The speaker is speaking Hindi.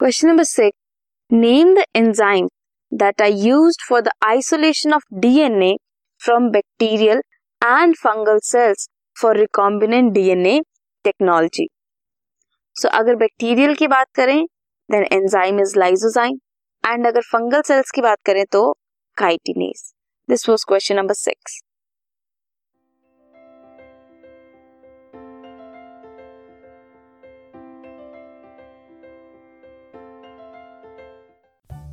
Question number six name the enzyme that are used for the isolation of DNA from bacterial and fungal cells for recombinant DNA technology so अगर बैक्टीरियल की बात करें then enzyme is lysozyme and अगर फंगल सेल्स की बात करें तो chitinase this was question number six